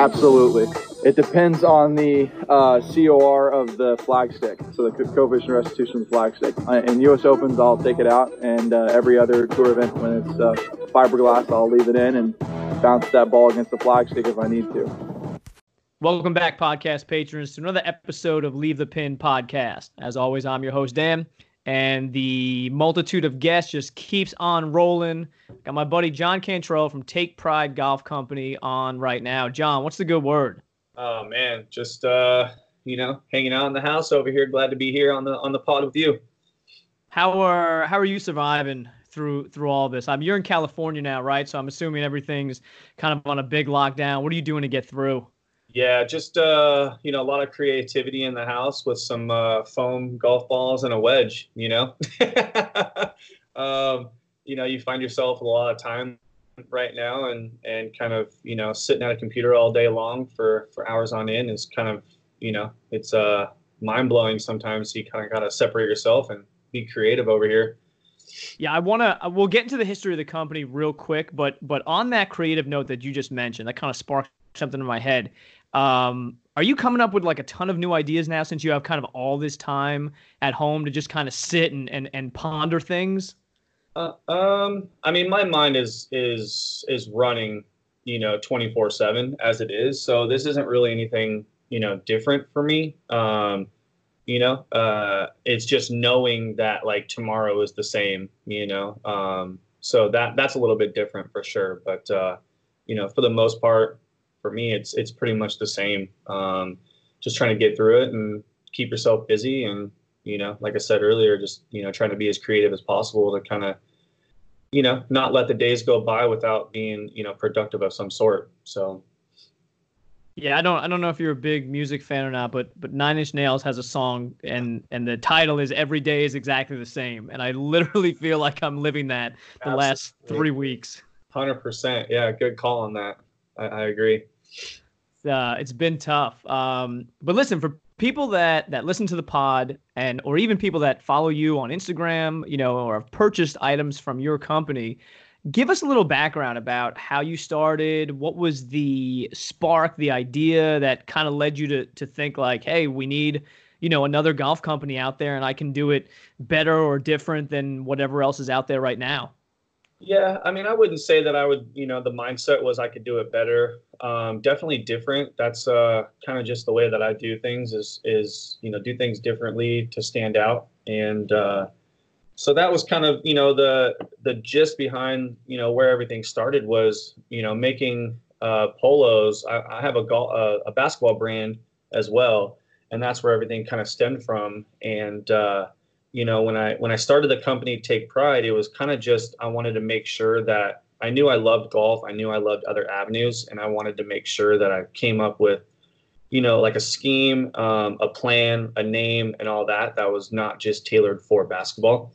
Absolutely. It depends on the uh, COR of the flagstick, so the coefficient restitution flagstick. Uh, in U.S. Opens, I'll take it out, and uh, every other tour event, when it's uh, fiberglass, I'll leave it in and bounce that ball against the flagstick if I need to. Welcome back, podcast patrons, to another episode of Leave the Pin podcast. As always, I'm your host, Dan and the multitude of guests just keeps on rolling. Got my buddy John Cantrell from Take Pride Golf Company on right now. John, what's the good word? Oh man, just uh, you know, hanging out in the house over here. Glad to be here on the on the pod with you. How are how are you surviving through through all this? I'm you're in California now, right? So I'm assuming everything's kind of on a big lockdown. What are you doing to get through? Yeah, just uh, you know, a lot of creativity in the house with some uh, foam golf balls and a wedge. You know, um, you know, you find yourself a lot of time right now, and and kind of you know sitting at a computer all day long for for hours on end is kind of you know it's uh mind blowing sometimes. You kind of got to separate yourself and be creative over here. Yeah, I want to. We'll get into the history of the company real quick, but but on that creative note that you just mentioned, that kind of sparked something in my head. Um, are you coming up with like a ton of new ideas now since you have kind of all this time at home to just kind of sit and, and, and ponder things? Uh, um, I mean, my mind is is is running, you know, twenty four seven as it is. So this isn't really anything, you know, different for me. Um, you know, uh, it's just knowing that like tomorrow is the same. You know, um, so that that's a little bit different for sure. But uh, you know, for the most part, for me, it's it's pretty much the same. Um, just trying to get through it and keep yourself busy, and you know, like I said earlier, just you know, trying to be as creative as possible to kind of, you know, not let the days go by without being you know productive of some sort. So. Yeah, I don't I don't know if you're a big music fan or not, but but Nine Inch Nails has a song and and the title is Every Day is Exactly the Same. And I literally feel like I'm living that the Absolutely. last three weeks. Hundred percent. Yeah, good call on that. I, I agree. Uh, it's been tough. Um, but listen, for people that that listen to the pod and or even people that follow you on Instagram, you know, or have purchased items from your company, give us a little background about how you started. What was the spark, the idea that kind of led you to to think like, hey, we need you know another golf company out there and I can do it better or different than whatever else is out there right now. Yeah, I mean, I wouldn't say that I would, you know, the mindset was I could do it better. Um, definitely different. That's uh, kind of just the way that I do things is, is, you know, do things differently to stand out. And uh, so that was kind of, you know, the, the gist behind, you know, where everything started was, you know, making uh, polos. I, I have a, golf, uh, a basketball brand as well. And that's where everything kind of stemmed from. And, uh, you know when i when i started the company take pride it was kind of just i wanted to make sure that i knew i loved golf i knew i loved other avenues and i wanted to make sure that i came up with you know like a scheme um, a plan a name and all that that was not just tailored for basketball.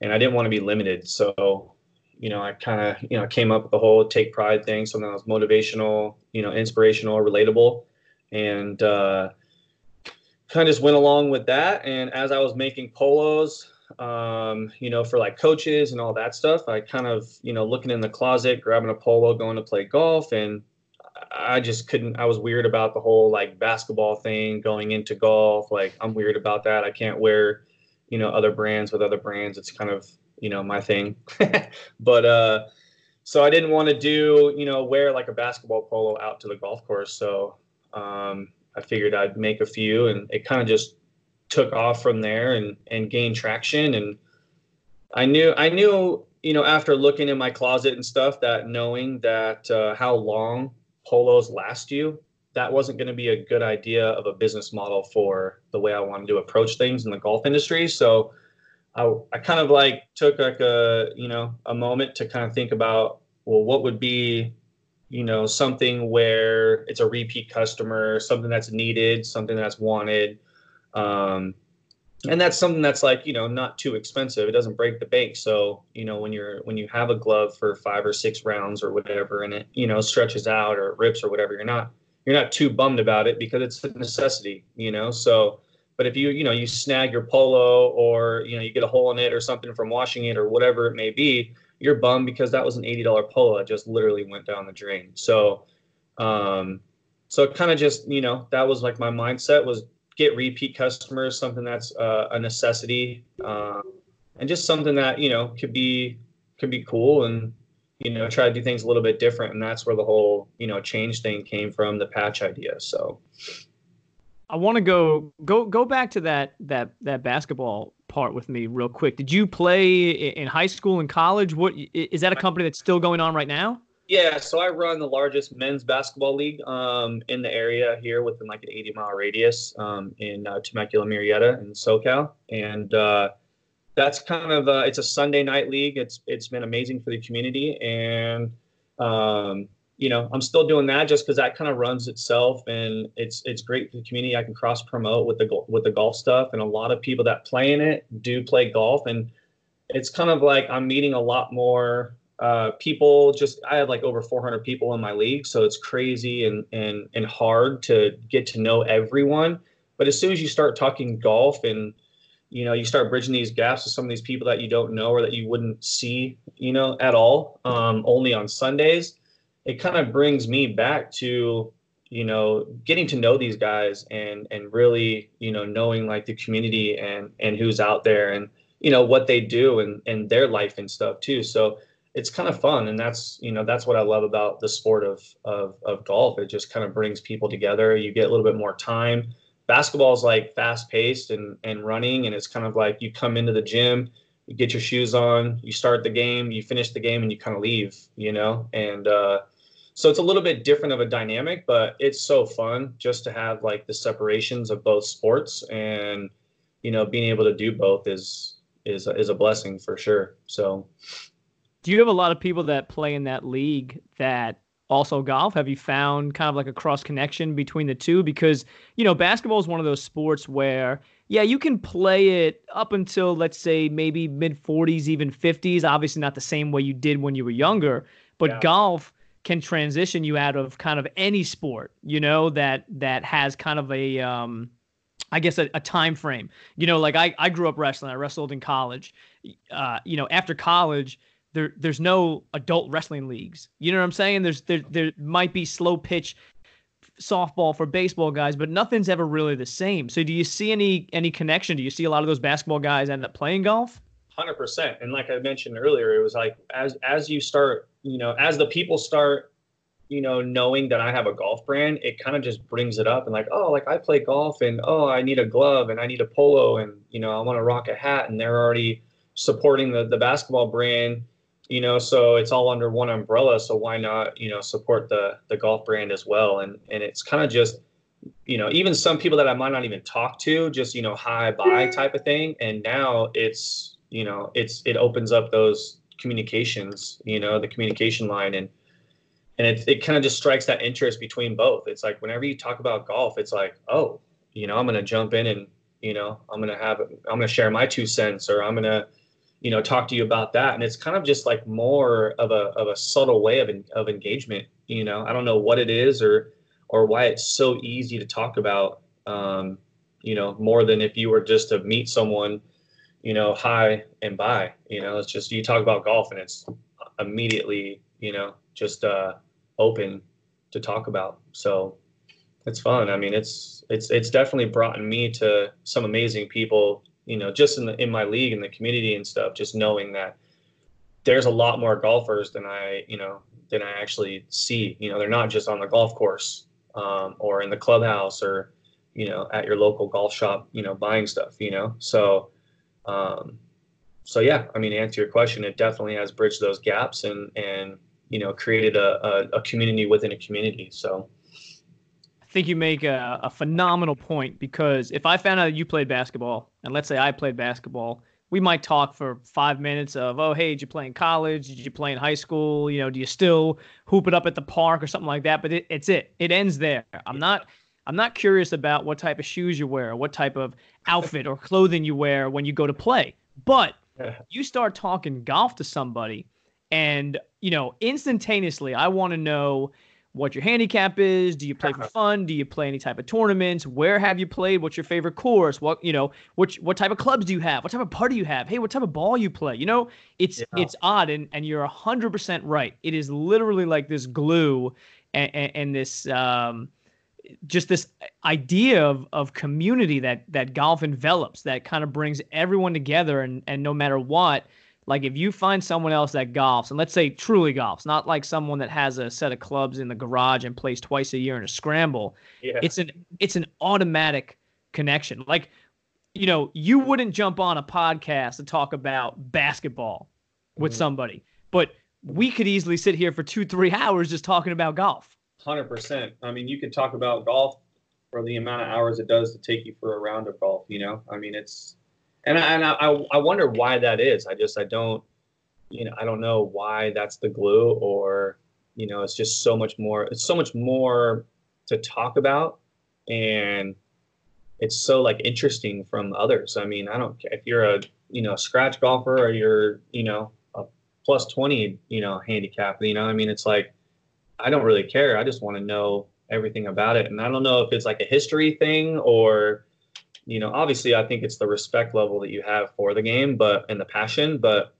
And i didn't want to be limited so you know i kind of you know came up with the whole take pride thing something that was motivational you know inspirational relatable. And uh, kind of just went along with that. And as I was making polos, um, you know, for like coaches and all that stuff, I kind of, you know, looking in the closet, grabbing a polo, going to play golf. And I just couldn't, I was weird about the whole like basketball thing going into golf. Like, I'm weird about that. I can't wear, you know, other brands with other brands. It's kind of, you know, my thing. but, uh, so I didn't want to do, you know, wear like a basketball polo out to the golf course. So, um, I figured I'd make a few, and it kind of just took off from there and and gained traction. And I knew I knew you know after looking in my closet and stuff that knowing that uh, how long polos last you that wasn't going to be a good idea of a business model for the way I wanted to approach things in the golf industry. So I, I kind of like took like a you know a moment to kind of think about well what would be you know something where it's a repeat customer something that's needed something that's wanted um, and that's something that's like you know not too expensive. It doesn't break the bank. So you know when you're when you have a glove for five or six rounds or whatever and it you know stretches out or rips or whatever you're not you're not too bummed about it because it's a necessity you know? So but if you you know you snag your polo or you know you get a hole in it or something from washing it or whatever it may be you're bummed because that was an $80 polo that just literally went down the drain. So, um, so kind of just you know that was like my mindset was get repeat customers, something that's uh, a necessity, um, and just something that you know could be could be cool and you know try to do things a little bit different. And that's where the whole you know change thing came from, the patch idea. So. I want to go go go back to that that that basketball part with me real quick. Did you play in high school and college? What is that a company that's still going on right now? Yeah, so I run the largest men's basketball league um, in the area here within like an 80 mile radius um, in uh, Temecula, Murrieta, in SoCal, and uh, that's kind of uh, it's a Sunday night league. It's it's been amazing for the community, and um, you know I'm still doing that just because that kind of runs itself, and it's it's great for the community. I can cross promote with the with the golf stuff, and a lot of people that play in it do play golf, and it's kind of like I'm meeting a lot more uh, people just I have like over 400 people in my league, so it's crazy and and and hard to get to know everyone. But as soon as you start talking golf and you know you start bridging these gaps with some of these people that you don't know or that you wouldn't see you know at all um, only on Sundays, it kind of brings me back to you know getting to know these guys and and really you know knowing like the community and and who's out there and you know what they do and and their life and stuff too. So it's kind of fun and that's you know that's what i love about the sport of of, of golf. It just kind of brings people together. You get a little bit more time. Basketball is like fast paced and and running and it's kind of like you come into the gym you get your shoes on you start the game you finish the game and you kind of leave you know? And uh, so it's a little bit different of a dynamic but it's so fun just to have like the separations of both sports and you know being able to do both is is is a blessing for sure so do you have a lot of people that play in that league that also golf? Have you found kind of like a cross connection between the two? Because, you know, basketball is one of those sports where, yeah, you can play it up until, let's say, maybe mid 40s, even 50s. Obviously, not the same way you did when you were younger, but yeah. golf can transition you out of kind of any sport, you know, that that has kind of a um I guess a, a time frame. You know, like I, I grew up wrestling. I wrestled in college. Uh, you know, after college, there there's no adult wrestling leagues. You know what I'm saying? There's there there might be slow pitch softball for baseball guys, but nothing's ever really the same. So do you see any any connection? Do you see a lot of those basketball guys end up playing golf? Hundred percent. And like I mentioned earlier, it was like as as you start, you know, as the people start, you know, knowing that I have a golf brand, it kind of just brings it up and like, oh, like I play golf and oh, I need a glove and I need a polo and you know, I want to rock a hat and they're already supporting the the basketball brand you know so it's all under one umbrella so why not you know support the the golf brand as well and and it's kind of just you know even some people that i might not even talk to just you know hi bye type of thing and now it's you know it's it opens up those communications you know the communication line. And and it, it kind of just strikes that interest between both. It's like whenever you talk about golf it's like oh you know i'm gonna jump in and you know i'm gonna have i'm gonna share my two cents or i'm gonna you know talk to you about that. And it's kind of just like more of a of a subtle way of of engagement you know. I don't know what it is or or why it's so easy to talk about um you know more than if you were just to meet someone you know hi and bye you know it's just you talk about golf and it's immediately you know just uh open to talk about so it's fun i mean it's it's it's definitely brought me to some amazing people you know, just in the in my league and the community and stuff, just knowing that there's a lot more golfers than I, you know, than I actually see. You know, they're not just on the golf course um, or in the clubhouse or, you know, at your local golf shop, you know, buying stuff. You know, so, um, so yeah, I mean, to answer your question, it definitely has bridged those gaps and and you know created a, a, a community within a community. So I think you make a, a phenomenal point because if I found out you played basketball, and let's say I played basketball, we might talk for five minutes of, oh, hey, did you play in college? Did you play in high school? You know, do you still hoop it up at the park or something like that? But it, it's it. It ends there. I'm not. I'm not curious about what type of shoes you wear, what type of outfit or clothing you wear when you go to play. But you start talking golf to somebody, and you know, instantaneously, I want to know what your handicap is. Do you play for fun? Do you play any type of tournaments? Where have you played? What's your favorite course? What you know? Which what type of clubs do you have? What type of party you have? Hey, what type of ball you play? You know, it's yeah. it's odd, and and you're hundred percent right. It is literally like this glue and, and, and this um, just this idea of of community that that golf envelops that kind of brings everyone together and and no matter what like if you find someone else that golfs and let's say truly golfs not like someone that has a set of clubs in the garage and plays twice a year in a scramble Yeah. it's an it's an automatic connection like you know you wouldn't jump on a podcast to talk about basketball with Mhm. somebody but we could easily sit here for two three hours just talking about golf Hundred percent. I mean, you could talk about golf for the amount of hours it does to take you for a round of golf. You know, I mean, it's and I, and I I wonder why that is. I just I don't you know I don't know why that's the glue or you know it's just so much more. It's so much more to talk about and it's so like interesting from others. I mean, I don't care if you're a you know scratch golfer or you're you know a plus twenty you know handicap. You know, I mean, it's like I don't really care. I just want to know everything about it. And I don't know if it's like a history thing or, you know, obviously I think it's the respect level that you have for the game, but and the passion, but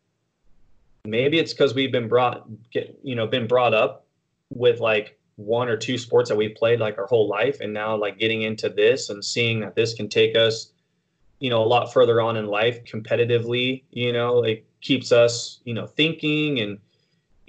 maybe it's because we've been brought, get, you know, been brought up with like one or two sports that we've played like our whole life. And now like getting into this and seeing that this can take us, you know, a lot further on in life competitively, you know, it keeps us, you know, thinking and,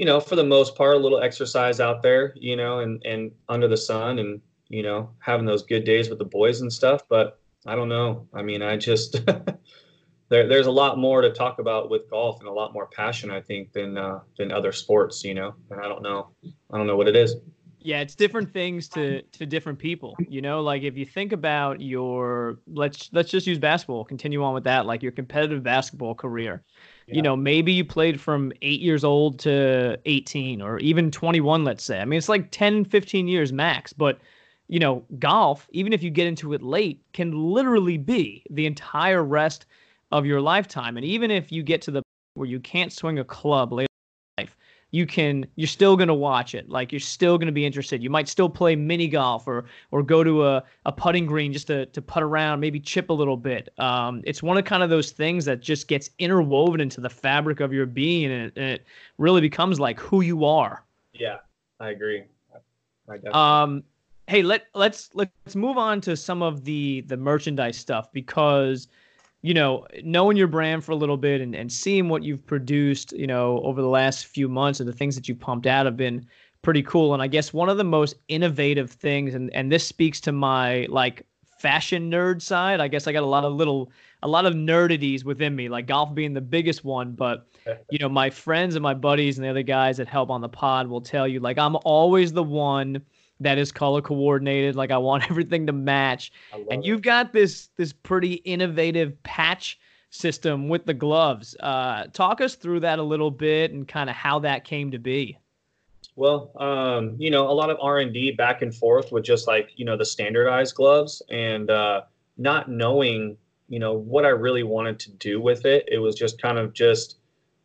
you know, for the most part, a little exercise out there, you know, and and under the sun, and you know, having those good days with the boys and stuff. But I don't know. I mean, I just there there's a lot more to talk about with golf and a lot more passion, I think, than uh, than other sports, you know. And I don't know, I don't know what it is. Yeah, it's different things to to different people. You know, like if you think about your let's let's just use basketball, continue on with that, like your competitive basketball career. You know, maybe you played from 8 years old to 18 or even 21, let's say. I mean, it's like 10, 15 years max, but you know, golf, even if you get into it late, can literally be the entire rest of your lifetime. And even if you get to the where you can't swing a club later you can you're still going to watch it. Like you're still going to be interested. You might still play mini golf or or go to a, a putting green just to, to putt around maybe chip a little bit. Um, it's one of kind of those things that just gets interwoven into the fabric of your being and it, and it really becomes like who you are. Yeah, I agree. I um, hey, let let's let's move on to some of the the merchandise stuff because you know knowing your brand for a little bit and, and seeing what you've produced you know over the last few months and the things that you pumped out have been pretty cool. And i guess one of the most innovative things and and this speaks to my like fashion nerd side. I guess i got a lot of little a lot of nerdities within me like golf being the biggest one. But you know my friends and my buddies and the other guys that help on the pod will tell you like i'm always the one that is color coordinated like i want everything to match and it. you've got this this pretty innovative patch system with the gloves uh talk us through that a little bit and kind of how that came to be Well, um, you know, a lot of R and D back and forth with just like you know the standardized gloves and uh, not knowing you know what I really wanted to do with it. It was just kind of just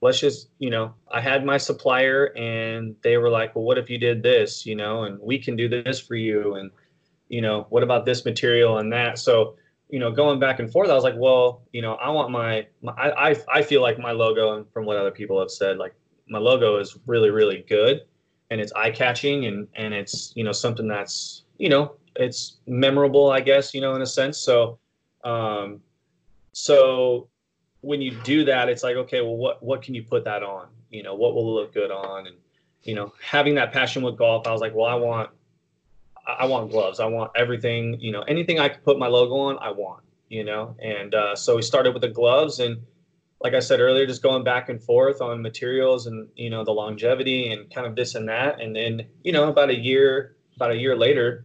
let's just you know I had my supplier and they were like, well, what if you did this, you know, and we can do this for you, and you know, what about this material and that. So you know, going back and forth, I was like, well, you know, I want my, my I, I I feel like my logo and from what other people have said, like my logo is really really good and it's eye catching and and it's you know something that's you know it's memorable i guess you know in a sense so um so when you do that it's like okay well what what can you put that on? You know what will look good on? And you know having that passion with golf i was like well i want i I want gloves. I want everything you know anything i could put my logo on i want you know? And uh, so we started with the gloves and like I said earlier, just going back and forth on materials and you know the longevity and kind of this and that, and then you know about a year, about a year later,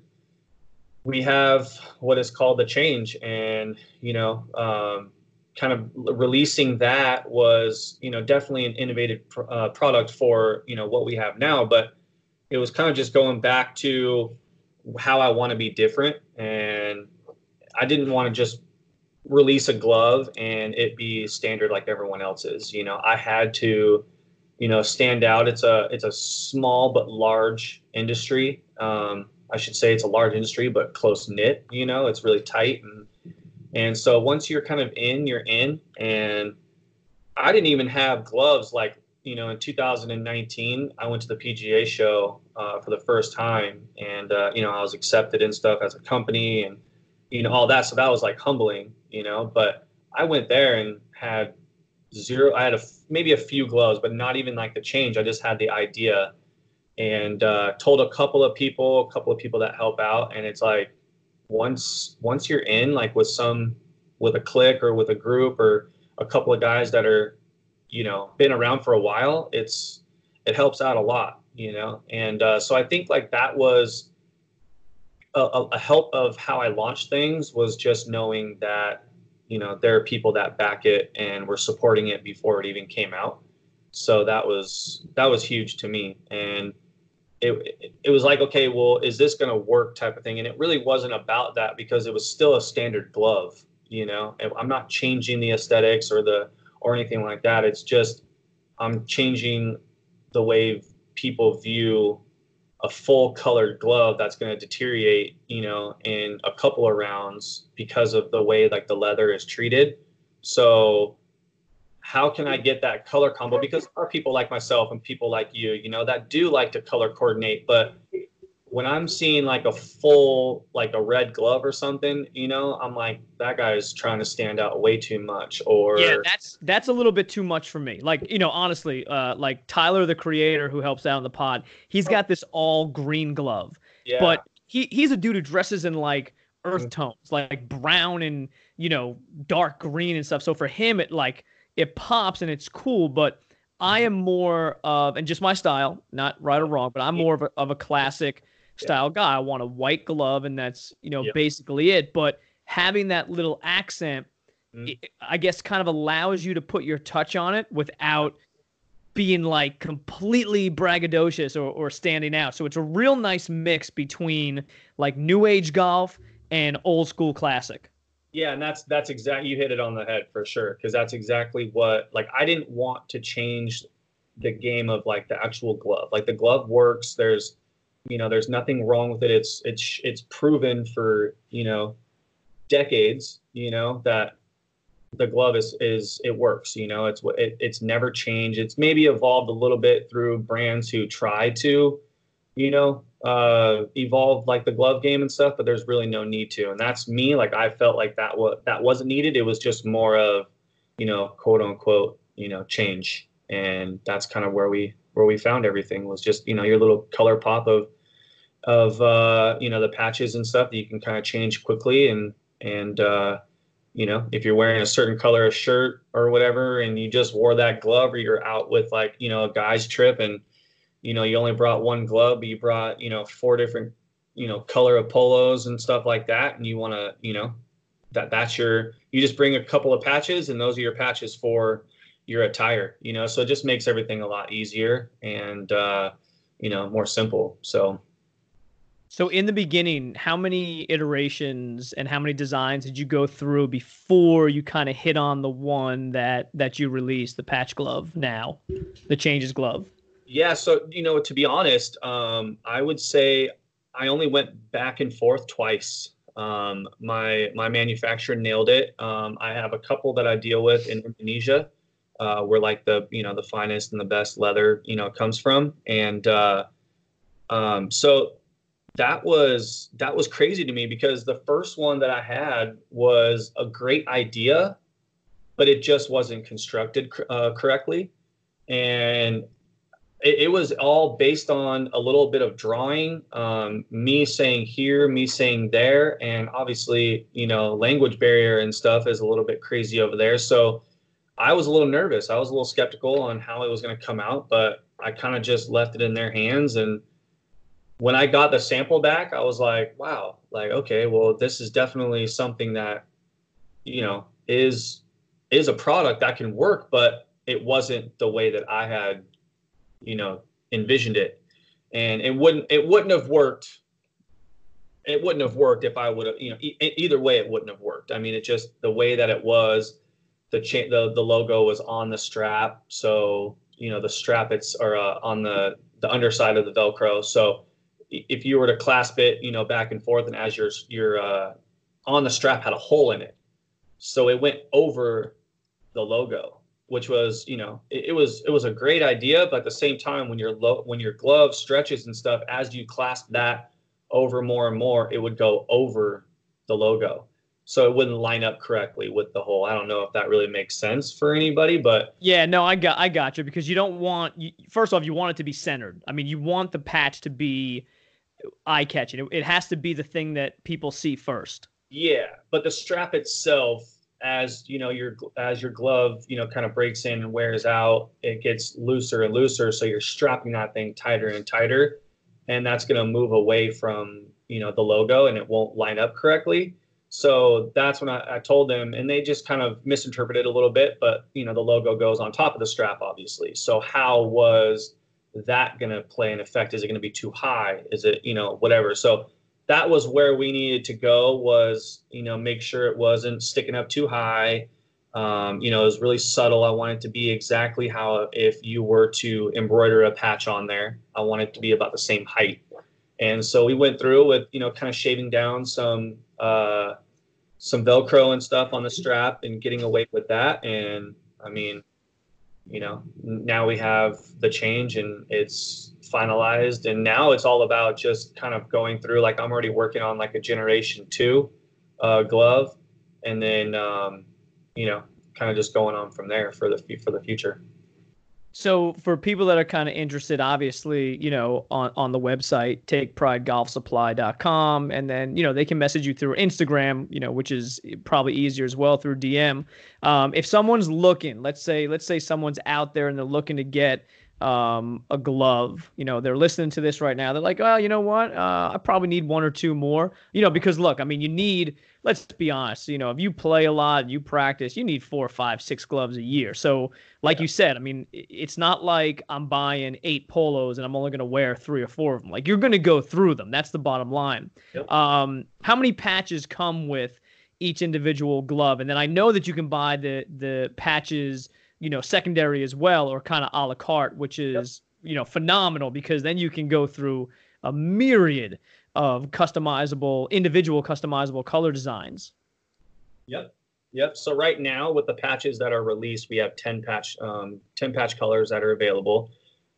we have what is called the change, and you know, um, kind of releasing that was you know definitely an innovative uh, product for you know what we have now, but it was kind of just going back to how I want to be different, and I didn't want to just release a glove and it be standard like everyone else's. You know, I had to, you know, stand out. It's a it's a small but large industry. Um, I should say it's a large industry but close knit. You know, it's really tight and and so once you're kind of in, you're in. And I didn't even have gloves like you know, in 2019, I went to the PGA show uh, for the first time, and uh, you know, I was accepted and stuff as a company, and you know, all that. So that was like humbling, you know. But I went there and had zero. I had a maybe a few gloves, but not even like the change. I just had the idea, and uh, told a couple of people, a couple of people that help out, and it's like once once you're in, like with some with a clique or with a group or a couple of guys that are you know been around for a while it's it helps out a lot you know? And uh, so i think like that was a, a, help of how i launched things was just knowing that you know there are people that back it and were supporting it before it even came out. So that was that was huge to me. And it, it was like okay well is this going to work type of thing and it really wasn't about that because it was still a standard glove you know i'm not changing the aesthetics or the or anything like that. It's just I'm changing the way people view a full colored glove that's going to deteriorate, you know, in a couple of rounds because of the way like the leather is treated. So how can I get that color combo? Because there are people like myself and people like you, you know, that do like to color coordinate, but when I'm seeing like a full like a red glove or something, you know, I'm like that guy is trying to stand out way too much. Or yeah, that's that's a little bit too much for me. Like you know, honestly, uh, like Tyler, the creator who helps out in the pod, he's got this all green glove, yeah. but he he's a dude who dresses in like earth mm-hmm. tones, like brown and you know dark green and stuff. So for him, it like it pops and it's cool, but. I am more of, and just my style, not right or wrong, but I'm more of a, of a classic style yeah. guy. I want a white glove, and that's you know basically it. But having that little accent, mm. I guess, kind of allows you to put your touch on it without being like completely braggadocious or, or standing out. So it's a real nice mix between like new age golf and old school classic. Yeah, and that's that's exactly you hit it on the head for sure because that's exactly what like I didn't want to change the game of like the actual glove. Like the glove works. There's you know there's nothing wrong with it it's it's it's proven for you know decades you know that the glove is is it works you know it's it, it's never changed it's maybe evolved a little bit through brands who try to you know uh evolve like the glove game and stuff but there's really no need to. And that's me like i felt like that was that wasn't needed. It was just more of you know quote unquote you know change. And that's kind of where we where we found everything was just you know your little color pop of of uh, you know the patches and stuff that you can kind of change quickly. And and uh, you know if you're wearing a certain color of shirt or whatever and you just wore that glove or you're out with like you know a guy's trip and you know you only brought one glove but you brought you know four different you know color of polos and stuff like that and you want to you know that that's your you just bring a couple of patches and those are your patches for your attire you know so it just makes everything a lot easier and uh you know more simple so so in the beginning, how many iterations and how many designs did you go through before you kind of hit on the one that that you released, the patch glove now, the changes glove? Yeah, so you know, to be honest, um, I would say I only went back and forth twice. Um, my my manufacturer nailed it. Um, I have a couple that I deal with in Indonesia, uh, where like the you know the finest and the best leather you know comes from, and uh, um, so that was that was crazy to me because the first one that I had was a great idea, but it just wasn't constructed uh, correctly, and it, it, was all based on a little bit of drawing, um, me saying here, me saying there, and obviously, you know, language barrier and stuff is a little bit crazy over there. So I was a little nervous. I was a little skeptical on how it was going to come out, but I kind of just left it in their hands and when I got the sample back, I was like, wow, like, okay, well, this is definitely something that, you know, is is a product that can work, but it wasn't the way that I had, you know, envisioned it. And it wouldn't it wouldn't have worked. It wouldn't have worked if I would have, you know, e- either way it wouldn't have worked. I mean, it just the way that it was, the cha- the the logo was on the strap, so you know the strap it's or uh, on the the underside of the Velcro, so if you were to clasp it, you know, back and forth, and as your your uh, on the strap had a hole in it, so it went over the logo. Which was you know it, it, was it was a great idea but at the same time when your lo- when your glove stretches and stuff as you clasp that over more and more it would go over the logo. So it wouldn't line up correctly with the whole i don't know if that really makes sense for anybody but yeah no i got i got you because you don't want you, first off you want it to be centered. I mean you want the patch to be eye catching it, it has to be the thing that people see first. Yeah but the strap itself as you know your as your glove you know kind of breaks in and wears out it gets looser and looser. So you're strapping that thing tighter and tighter and that's going to move away from you know the logo and it won't line up correctly. So that's when I, I, told them and they just kind of misinterpreted a little bit but you know the logo goes on top of the strap obviously. So how was that going to play an effect? Is it going to be too high? Is it you know whatever. So that was where we needed to go was you know make sure it wasn't sticking up too high. Um, you know it was really subtle. I wanted to be exactly how if you were to embroider a patch on there i wanted it to be about the same height. And so we went through with you know kind of shaving down some uh, some velcro and stuff on the strap and getting away with that. And i mean you know now we have the change and it's finalized. And now it's all about just kind of going through like i'm already working on like a generation two uh, glove. And then um, you know kind of just going on from there for the for the future so for people that are kind of interested, obviously, you know, on, on the website, takepridegolfsupply.com, and then, you know, they can message you through Instagram, you know, which is probably easier as well through DM. Um, if someone's looking, let's say, let's say someone's out there and they're looking to get um, a glove, you know, they're listening to this right now. They're like, oh, you know what? Uh, I probably need one or two more, you know, because look, I mean, you need – let's be honest, you know, if you play a lot, you practice, you need four, five, six gloves a year. So, like yeah. you said, I mean, it's not like I'm buying eight polos and I'm only going to wear three or four of them. Like you're going to go through them. That's the bottom line. Yep. Um, how many patches come with each individual glove? And then I know that you can buy the the patches, you know, secondary as well, or kind of a la carte, which is yep. you know phenomenal because then you can go through a myriad of customizable, individual customizable color designs. Yep. Yep. So right now with the patches that are released, we have 10 patch, um, 10 patch colors that are available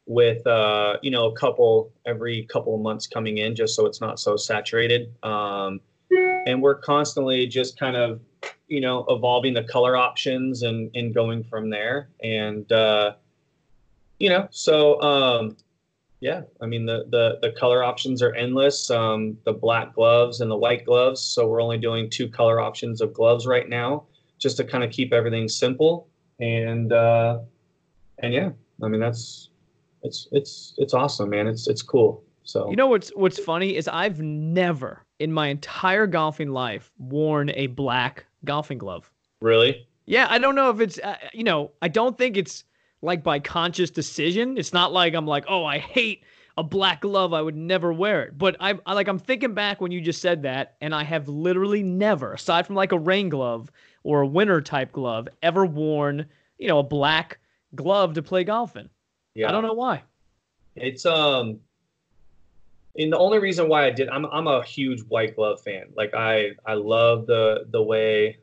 with, uh, you know, a couple every couple of months coming in just so it's not so saturated. Um, and we're constantly just kind of, you know, evolving the color options and, and going from there. And, uh, you know, so, um, yeah, I mean the the the color options are endless. Um, the black gloves and the white gloves. So we're only doing two color options of gloves right now, just to kind of keep everything simple. And uh, and yeah, I mean that's it's it's it's awesome, man. It's it's cool. So you know what's what's funny is I've never in my entire golfing life worn a black golfing glove. Really? Yeah, I don't know if it's uh, you know I don't think it's like by conscious decision. It's not like I'm like, oh, I hate a black glove. I would never wear it. But I, I like I'm thinking back when you just said that, and I have literally never, aside from like a rain glove or a winter type glove, ever worn, you know, a black glove to play golf in. Yeah. I don't know why. It's um and the only reason why I did I'm I'm a huge white glove fan. Like I I love the the way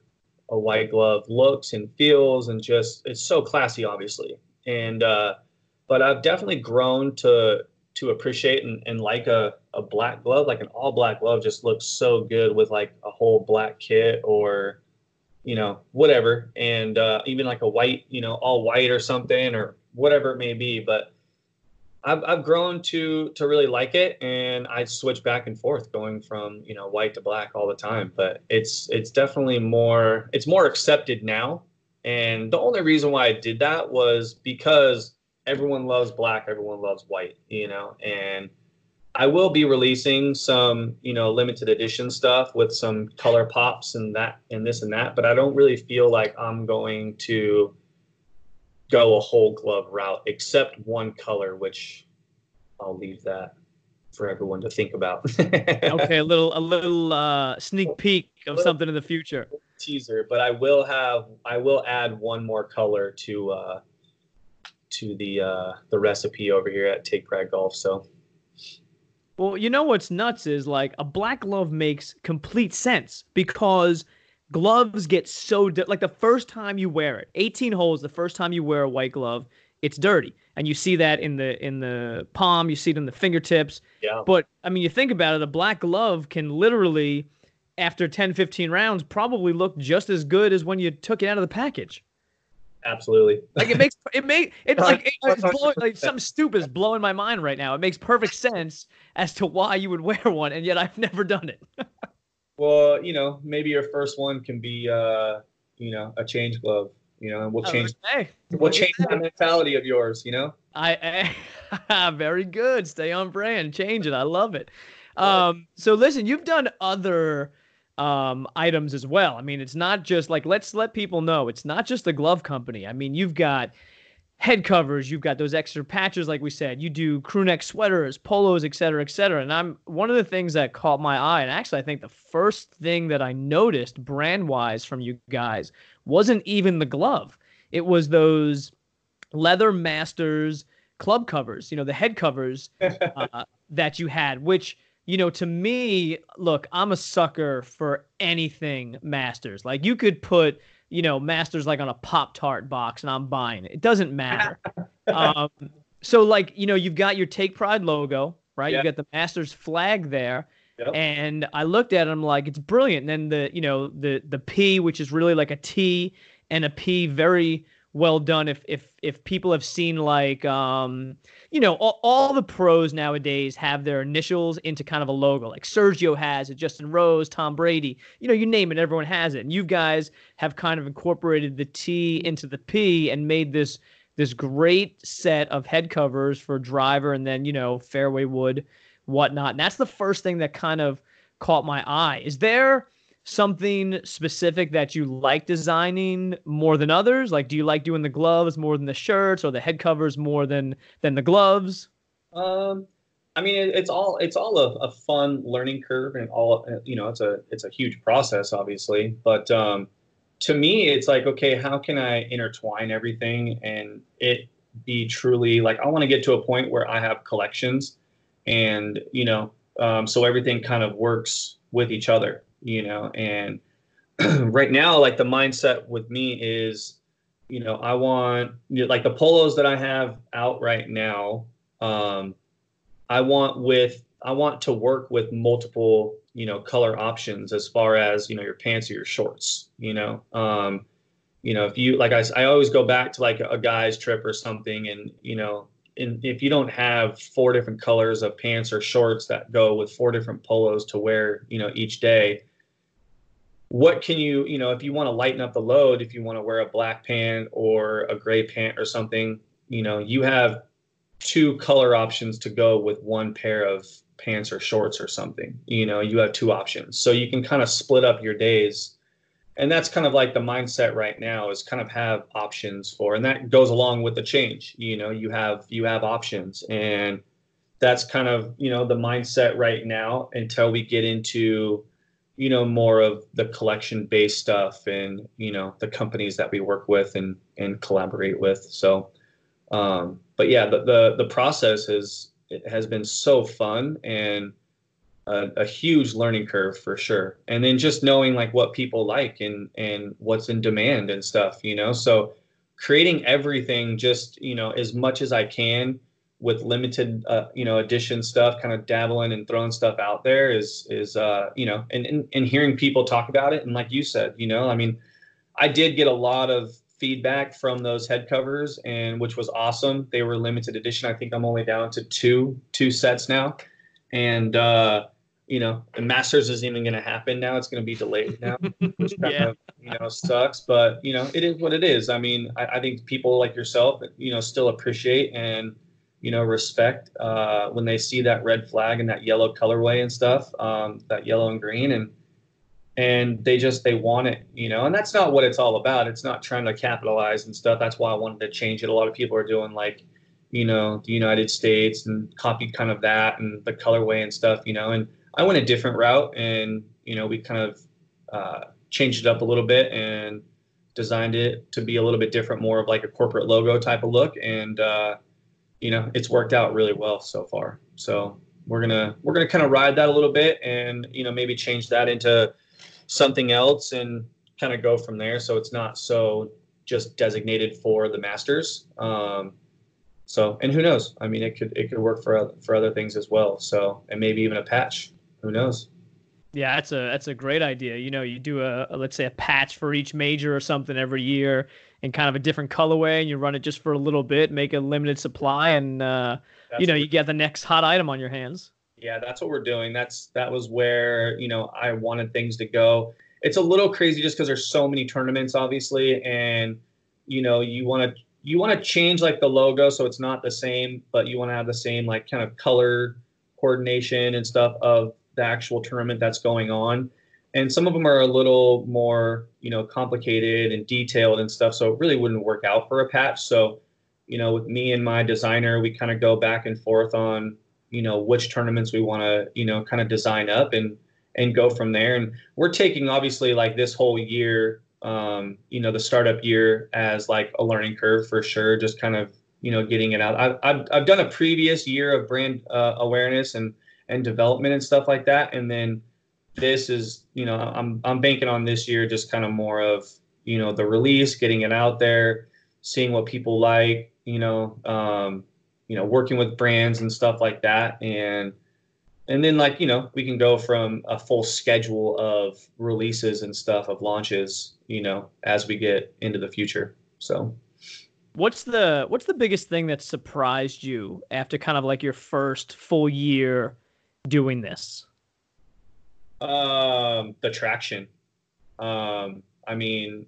a white glove looks and feels and just it's so classy obviously and uh, but I've definitely grown to to appreciate and, and like a, a black glove, like an all black glove just looks so good with like a whole black kit or, you know, whatever. And uh, even like a white, you know, all white or something or whatever it may be. But I've, I've grown to to really like it and I switch back and forth going from, you know, white to black all the time. But it's it's definitely more it's more accepted now and the only reason why I did that was because everyone loves black, everyone loves white, you know, and I will be releasing some, you know, limited edition stuff with some color pops and that and this and that, but I don't really feel like I'm going to go a whole glove route except one color, which I'll leave that for everyone to think about. okay, a little a little uh, sneak peek of something in the future teaser, but I will have I will add one more color to uh, to the uh, the recipe over here at Take Pride Golf. So. Well, you know what's nuts is like a black glove makes complete sense because gloves get so di- like the first time you wear it 18 holes the first time you wear a white glove it's dirty. And you see that in the in the palm you see it in the fingertips. Yeah. but i mean you think about it a black glove can literally after 10 15 rounds probably look just as good as when you took it out of the package. Absolutely. like it makes it make it like it- it's blowing, like something stupid is blowing my mind right now. It makes perfect sense as to why you would wear one and yet i've never done it Well, you know, maybe your first one can be, uh, you know, a change glove. You know, and we'll change. hey We'll change that mentality of yours. You know. I, I very good. Stay on brand. Change it. I love it. Um, so listen, you've done other um, items as well. I mean, it's not just like let's let people know it's not just the glove company. I mean, you've got head covers, you've got those extra patches, like we said. You do crew neck sweaters, polos, et cetera, et cetera. And I'm one of the things that caught my eye, and actually, I think the first thing that I noticed brand wise from you guys wasn't even the glove. It was those leather masters club covers, you know, the head covers uh, that you had, which, you know, to me, look, I'm a sucker for anything masters. Like you could put, you know, masters like on a Pop Tart box and I'm buying it. It doesn't matter. um, so, like, you know, you've got your Take Pride logo, right? Yeah. You got the masters flag there. Yep. And I looked at it, I'm like, it's brilliant. And then the, you know, the the P, which is really like a T and a P, very well done. If if if people have seen like um, you know, all, all the pros nowadays have their initials into kind of a logo. Like Sergio has it, Justin Rose, Tom Brady, you know, you name it, everyone has it. And you guys have kind of incorporated the T into the P and made this this great set of head covers for driver and then, you know, fairway wood, whatnot. And that's the first thing that kind of caught my eye. Is there something specific that you like designing more than others? Like, do you like doing the gloves more than the shirts, or the head covers more than than the gloves? Um, I mean, it, it's all it's all a, a fun learning curve, and all you know, it's a it's a huge process, obviously. But um, to me, it's like, okay, how can I intertwine everything and it be truly like I want to get to a point where I have collections, and you know, um, so everything kind of works with each other, you know. And right now, like the mindset with me is, you know, I want you know, like the polos that I have out right now um, I want with I want to work with multiple you know color options as far as you know your pants or your shorts. You know, um, you know if you like i, I always go back to like a guy's trip or something, and you know, and if you don't have four different colors of pants or shorts that go with four different polos to wear, you know, each day. What can you, you know, if you want to lighten up the load, if you want to wear a black pant or a gray pant or something, you know, you have two color options to go with one pair of pants or shorts or something. You know, you have two options. So you can kind of split up your days. And that's kind of like the mindset right now is kind of have options for and that goes along with the change. You know, you have you have options and that's kind of, you know, the mindset right now until we get into you know more of the collection based stuff and you know the companies that we work with and and collaborate with so um, but yeah, the, the the process has it has been so fun and a, a huge learning curve for sure. And then just knowing like what people like and and what's in demand and stuff, you know. So creating everything just you know as much as I can with limited uh, you know edition stuff, kind of dabbling and throwing stuff out there is is uh, you know and, and and hearing people talk about it. And like you said, you know, I mean, I did get a lot of feedback from those head covers and which was awesome. They were limited edition. I think i'm only down to two two sets now. And uh you know the masters isn't even going to happen now. It's going to be delayed now which kind Yeah. of you know sucks. But you know it is what it is. I mean I, I think people like yourself you know still appreciate and you know respect uh when they see that red flag and that yellow colorway and stuff um that yellow and green and and they just they want it you know and that's not what it's all about. It's not trying to capitalize and stuff. That's why i wanted to change it. A lot of people are doing like you know the united states and copied kind of that and the colorway and stuff you know and i went a different route and you know we kind of uh, changed it up a little bit and designed it to be a little bit different more of like a corporate logo type of look and uh, you know it's worked out really well so far so we're gonna we're gonna kind of ride that a little bit and you know maybe change that into something else and kind of go from there. So it's not so just designated for the masters. Um, so and who knows? I mean, it could it could work for for other things as well. So and maybe even a patch. Who knows? Yeah, that's a that's a great idea. You know, you do a, a, let's say a patch for each major or something every year in kind of a different colorway, and you run it just for a little bit, make a limited supply, and uh, you know you get the next hot item on your hands. Yeah, that's what we're doing. That's that was where you know I wanted things to go. It's a little crazy just because there's so many tournaments, obviously, and you know you want to you want to change like the logo so it's not the same, but you want to have the same like kind of color coordination and stuff of the actual tournament that's going on. And some of them are a little more, you know, complicated and detailed and stuff. So it really wouldn't work out for a patch. So, you know, with me and my designer, we kind of go back and forth on, you know, which tournaments we want to, you know, kind of design up and and go from there. And we're taking obviously like this whole year, um, you know, the startup year as like a learning curve for sure. Just kind of, you know, getting it out. I've I've, I've done a previous year of brand uh, awareness and and development and stuff like that. And then this is, you know, I'm I'm banking on this year just kind of more of, you know, the release, getting it out there, seeing what people like, you know, um, you know, working with brands and stuff like that. And and then like, you know, we can go from a full schedule of releases and stuff of launches, you know, as we get into the future. So What's the what's the biggest thing that surprised you after kind of like your first full year doing this? Um, the traction. Um, I mean,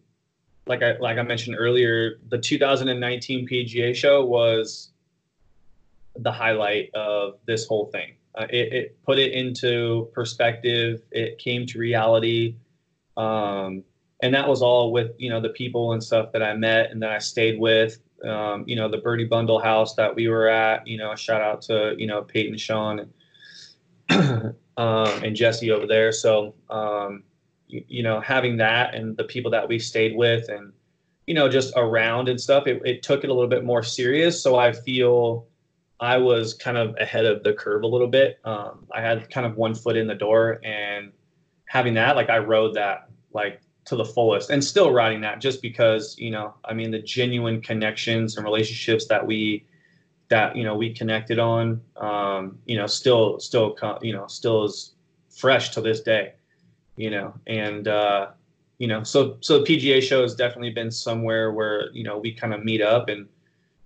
like I like I mentioned earlier, the 2019 PGA show was the highlight of this whole thing. Uh, it, it, put it into perspective. It came to reality, um, and that was all with you know the people and stuff that I met and that I stayed with. Um, you know, the Birdie Bundle house that we were at. You know, shout out to you know Peyton, Sean, and um, and Jesse over there. So, um, you, you, know, having that and the people that we stayed with and, you know, just around and stuff, it, it took it a little bit more serious. So I feel I was kind of ahead of the curve a little bit. Um, I had kind of one foot in the door and having that, like I rode that like to the fullest and still riding that just because, you know, I mean, the genuine connections and relationships that we, that you know we connected on um, you know still still you know still is fresh to this day you know and uh, you know so so the pga show has definitely been somewhere where you know we kind of meet up and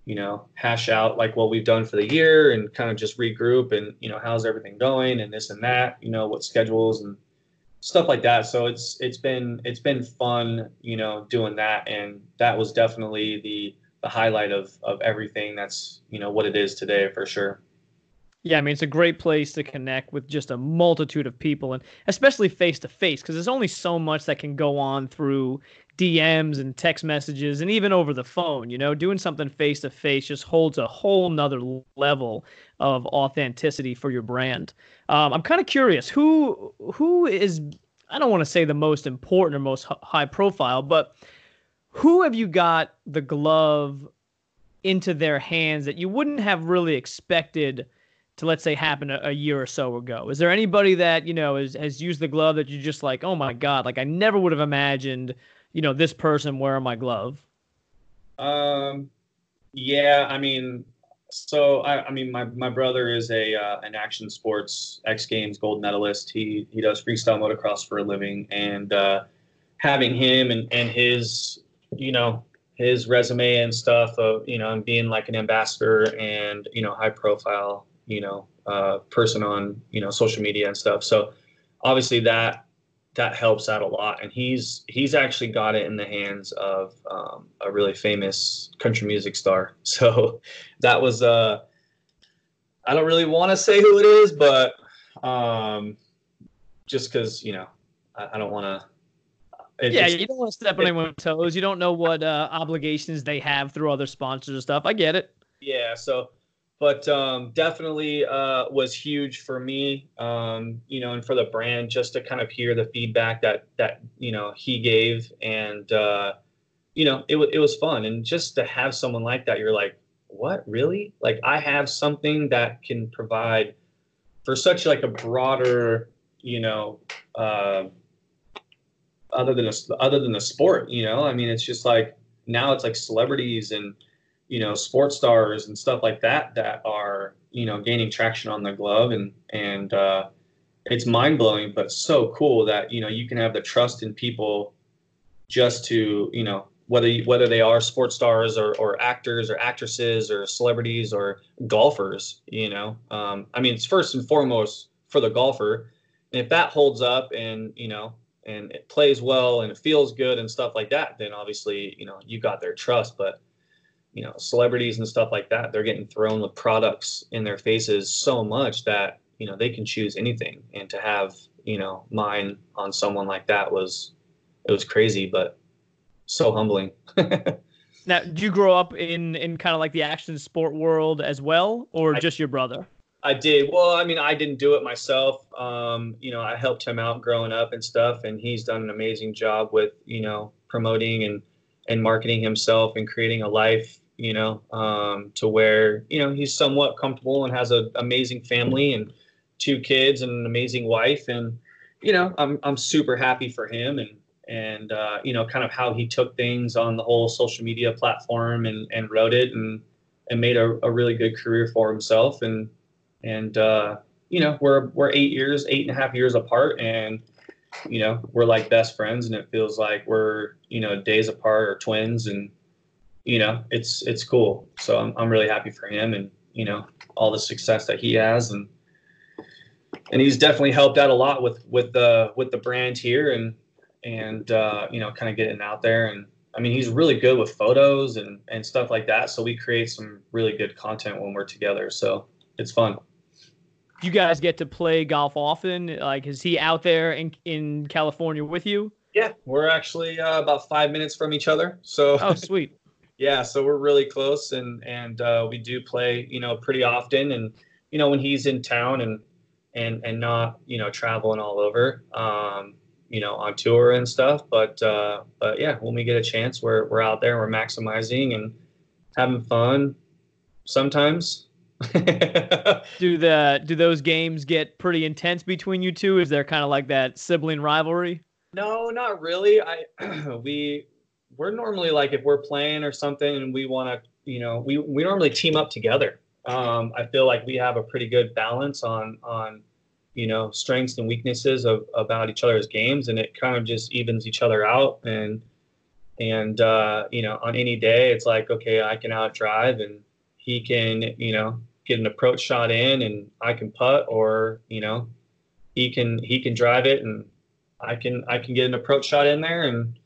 you know hash out like what we've done for the year and kind of just regroup and you know how's everything going and this and that you know what schedules and stuff like that so it's it's been it's been fun you know doing that and that was definitely the the highlight of of everything that's you know what it is today for sure yeah, I mean, it's a great place to connect with just a multitude of people and especially face to face because there's only so much that can go on through DMs and text messages and even over the phone. You know, doing something face to face just holds a whole nother level of authenticity for your brand. Um, I'm kind of curious who who is I don't want to say the most important or most high profile, but who have you got the glove into their hands that you wouldn't have really expected to let's say happen a, a, year or so ago? Is there anybody that you know is, has used the glove that you're just like oh my god like i never would have imagined you know this person wearing my glove um yeah i mean so I, I mean my, my brother is a uh, an action sports x games gold medalist. He he does freestyle motocross for a living and uh having him and and his you know his resume and stuff of you know and being like an ambassador and you know high profile you know uh, person on you know social media and stuff. So obviously that that helps out a lot. And he's he's actually got it in the hands of um, a really famous country music star. So that was uh i don't really want to say who it is but um just because you know I, I don't want to it, yeah, you don't want to step on anyone's toes. You don't know what uh, obligations they have through other sponsors and stuff. I get it. Yeah, so, but um, definitely uh, was huge for me, um, you know, and for the brand just to kind of hear the feedback that that you know he gave, and uh, you know, it it was fun, and just to have someone like that, you're like, what really? Like I have something that can provide for such like a broader, you know. Uh, other than a, other than the sport. You know, I mean, it's just like now it's like celebrities and you know sports stars and stuff like that that are you know gaining traction on the glove and and uh, it's mind blowing, but so cool that you know you can have the trust in people just to you know whether you, whether they are sports stars or, or actors or actresses or celebrities or golfers. You know, um, I mean, it's first and foremost for the golfer. And if that holds up and you know and it plays well and it feels good and stuff like that, then obviously you know you got their trust. But you know, celebrities and stuff like that, they're getting thrown with products in their faces so much that you know they can choose anything. And to have you know mine on someone like that was it was crazy, but so humbling. now, did you grow up in in kind of like the action sport world as well, or I, just your brother? I did. Well, I mean, I didn't do it myself. Um, you know, I helped him out growing up and stuff, and he's done an amazing job with you know promoting and and marketing himself and creating a life you know um, to where you know he's somewhat comfortable and has an amazing family and two kids and an amazing wife and you know i'm i'm super happy for him and and uh, you know kind of how he took things on the whole social media platform and and wrote it and and made a, a really good career for himself and and uh, you know we're we're eight years eight and a half years apart and you know we're like best friends and it feels like we're you know days apart or twins and you know it's it's cool. So i'm, I'm really happy for him and you know all the success that he has and and he's definitely helped out a lot with with the with the brand here and and uh, you know kind of getting out there and I mean he's really good with photos and and stuff like that. So we create some really good content when we're together. So it's fun you guys get to play golf often? Like is he out there in in California with you? Yeah we're actually uh, about five minutes from each other so oh sweet. Yeah so we're really close and and uh, we do play you know pretty often and you know when he's in town and and and not you know traveling all over um, you know on tour and stuff but uh, but yeah when we get a chance we're we're out there we're maximizing and having fun sometimes do the do those games get pretty intense between you two? Is there kind of like that sibling rivalry? No not really. I we we're normally like if we're playing or something and we want to you know we we normally team up together. Um, I feel like we have a pretty good balance on on you know strengths and weaknesses of about each other's games, and it kind of just evens each other out. And and uh, you know on any day, it's like okay, I can out drive, and he can you know get an approach shot in, and I can putt, or you know he can he can drive it, and I can I can get an approach shot in there, and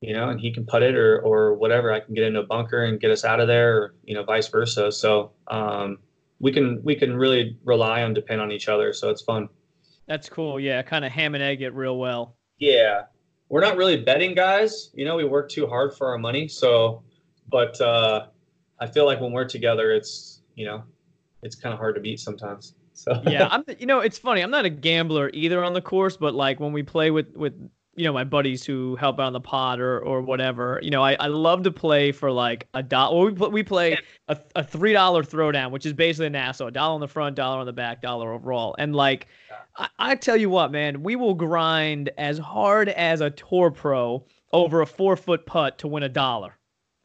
you know, and he can put it or or whatever. I can get into a bunker and get us out of there, or you know, vice versa. So um, we can we can really rely on depend on each other. So it's fun. That's cool. Yeah, kind of ham and egg it real well. Yeah, we're not really betting guys. You know, we work too hard for our money. So, but uh, I feel like when we're together, it's you know, it's kind of hard to beat sometimes. So yeah, I'm. You know, it's funny. I'm not a gambler either on the course, but like when we play with with you know my buddies who help out on the pod or or whatever you know i, I love to play for like a dollar well, we, play, we play a, a three dollar throwdown which is basically a nassau a dollar on the front dollar on the back dollar overall and like I, I tell you what man we will grind as hard as a tour pro over a four foot putt to win a dollar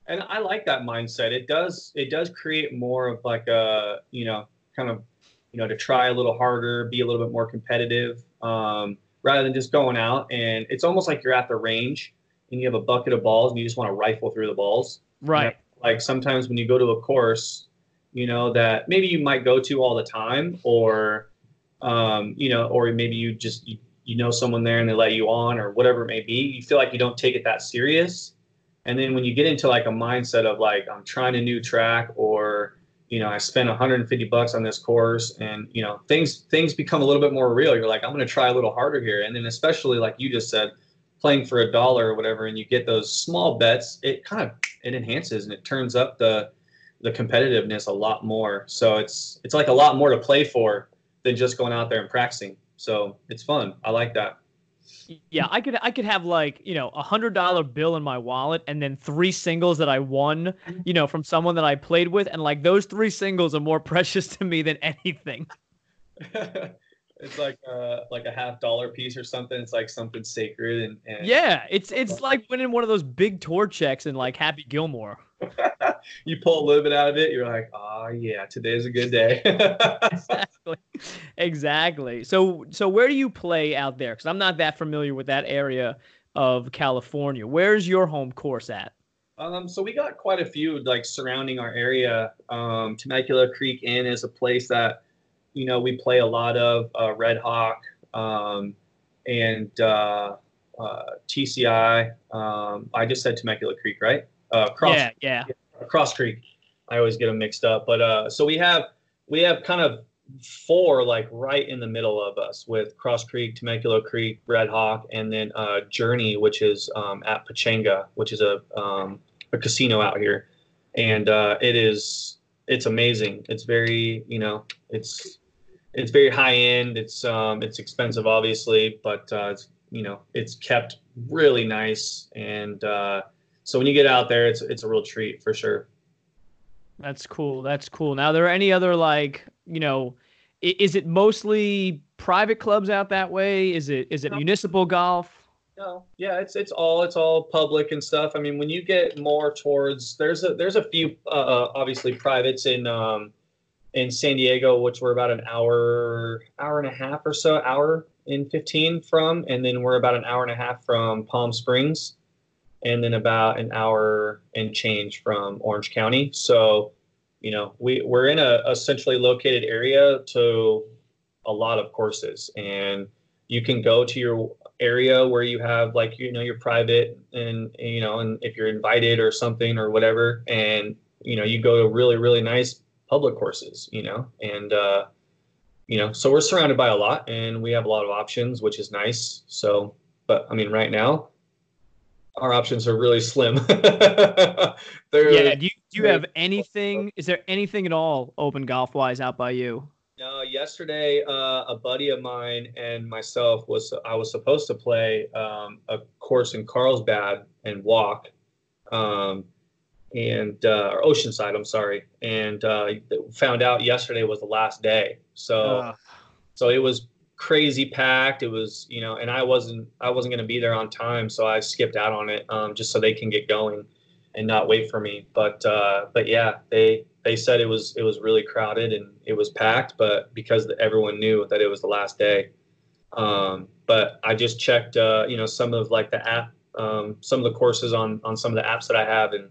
and i like that mindset it does it does create more of like a you know kind of you know to try a little harder be a little bit more competitive um rather than just going out and it's almost like you're at the range and you have a bucket of balls and you just want to rifle through the balls. Right. You know, like sometimes when you go to a course, you know, that maybe you might go to all the time or, um, you know, or maybe you just, you, you know, someone there and they let you on or whatever it may be. You feel like you don't take it that serious. And then when you get into like a mindset of like, I'm trying a new track or, you know, I spent 150 bucks on this course and, you know, things, things become a little bit more real. You're like, I'm going to try a little harder here. And then especially like you just said, playing for a dollar or whatever, and you get those small bets, it kind of, it enhances and it turns up the, the competitiveness a lot more. So it's, it's like a lot more to play for than just going out there and practicing. So it's fun. I like that yeah, I could I could have like you know a hundred dollar bill in my wallet and then three singles that I won, mm-hmm. you know, from someone that I played with, and like those three singles are more precious to me than anything. it's like uh like a half dollar piece or something. It's like something sacred and, and Yeah, it's it's like winning one of those big tour checks in like Happy Gilmore. you pull a little bit out of it, you're like, oh yeah, today's a good day. exactly. Exactly. So so where do you play out there? Because I'm not that familiar with that area of California. Where's your home course at? Um, so we got quite a few like surrounding our area. Um, Temecula Creek Inn is a place that you know we play a lot of uh, Red Hawk um, and uh, uh, TCI. Um, I just said Temecula Creek, right? Uh, Cross, yeah, yeah. Cross Creek. I always get them mixed up, but uh, so we have we have kind of four like right in the middle of us with Cross Creek, Temecula Creek, Red Hawk, and then uh, Journey, which is um, at Pechanga, which is a um, a casino out here, and uh, it is it's amazing. It's very you know it's it's very high end. It's um it's expensive obviously, but uh, it's you know it's kept really nice, and uh, so when you get out there, it's it's a real treat for sure. That's cool. That's cool. Now, there are any other like you know, is it mostly private clubs out that way? Is it is it no. municipal golf? No, yeah, it's it's all it's all public and stuff. I mean, when you get more towards there's a there's a few uh, uh, obviously privates in um, in San Diego, which we're about an hour hour and a half or so, hour in fifteen from, and then we're about an hour and a half from Palm Springs, and then about an hour and change from Orange County. So, you know, we we're in a, a centrally located area to a lot of courses and you can go to your area where you have like you know you're private and you know and if you're invited or something or whatever and you know you go to really really nice public courses you know and uh you know so we're surrounded by a lot and we have a lot of options which is nice. So but i mean right now our options are really slim. Yeah do you, do you have anything is there anything at all open golf wise out by you? No, yesterday uh, a buddy of mine and myself was I was supposed to play um, a course in Carlsbad and walk, um, and uh, or Oceanside. I'm sorry, and uh, found out yesterday was the last day. So, so it was crazy packed. It was you know, and I wasn't I wasn't going to be there on time, so I skipped out on it um, just so they can get going and not wait for me. But uh, but yeah, they they said it was it was really crowded and it was packed, but because everyone knew that it was the last day. Um, but I just checked, uh, you know, some of like the app, um, some of the courses on on some of the apps that I have, and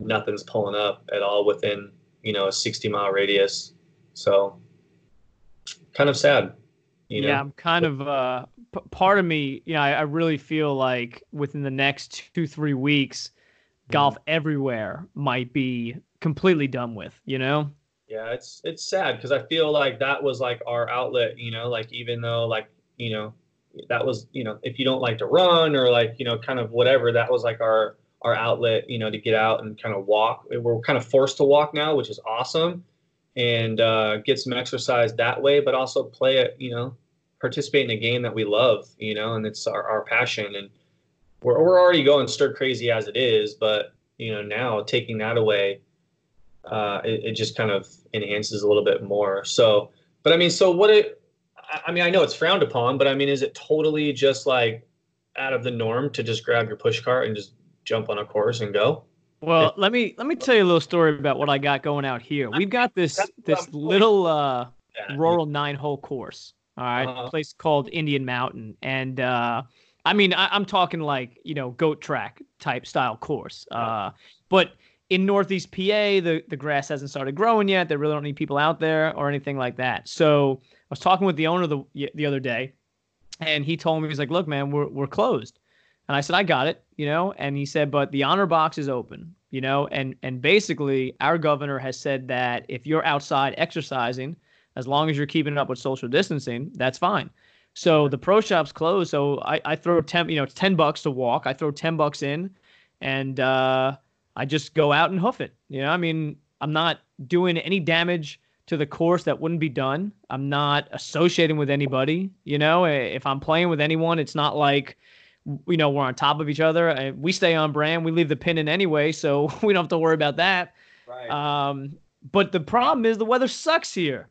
nothing's pulling up at all within you know a 60 mile radius. So kind of sad. You know? Yeah, I'm kind of uh, p- part of me. You know, I, I really feel like within the next two three weeks, golf mm. everywhere might be completely done with, you know? Yeah, it's it's sad because I feel like that was like our outlet, you know, like even though like, you know, that was, you know, if you don't like to run or like, you know, kind of whatever, that was like our our outlet, you know, to get out and kind of walk. We're kind of forced to walk now, which is awesome. And uh, get some exercise that way, but also play it, you know, participate in a game that we love, you know, and it's our, our passion. And we're, we're already going stir crazy as it is, but, you know, now taking that away, uh, it, it, just kind of enhances a little bit more. So, but I mean, so what it, I mean, I know it's frowned upon, but I mean, is it totally just like out of the norm to just grab your push cart and just jump on a course and go? Well, let me let me tell you a little story about what I got going out here. We've got this this little uh, rural nine hole course. All right, uh-huh. place called Indian Mountain, and uh, I mean, I, am talking like you know goat track type style course. Uh, but in Northeast PA, the, the grass hasn't started growing yet. There really don't need people out there or anything like that. So I was talking with the owner the the other day, and he told me he's like, "Look, man, we're we're closed." And I said, "I got it," you know. And he said, "But the honor box is open, you know." And and basically, our governor has said that if you're outside exercising, as long as you're keeping up with social distancing, that's fine. So the pro shop's closed. So I, I throw ten, you know, it's ten bucks to walk. I throw ten bucks in, and uh, I just go out and hoof it. You know, I mean, I'm not doing any damage to the course that wouldn't be done. I'm not associating with anybody. You know, if I'm playing with anyone, it's not like, you know, we're on top of each other. And we stay on brand. We leave the pin in anyway, so we don't have to worry about that. Right. Um, but the problem is the weather sucks here.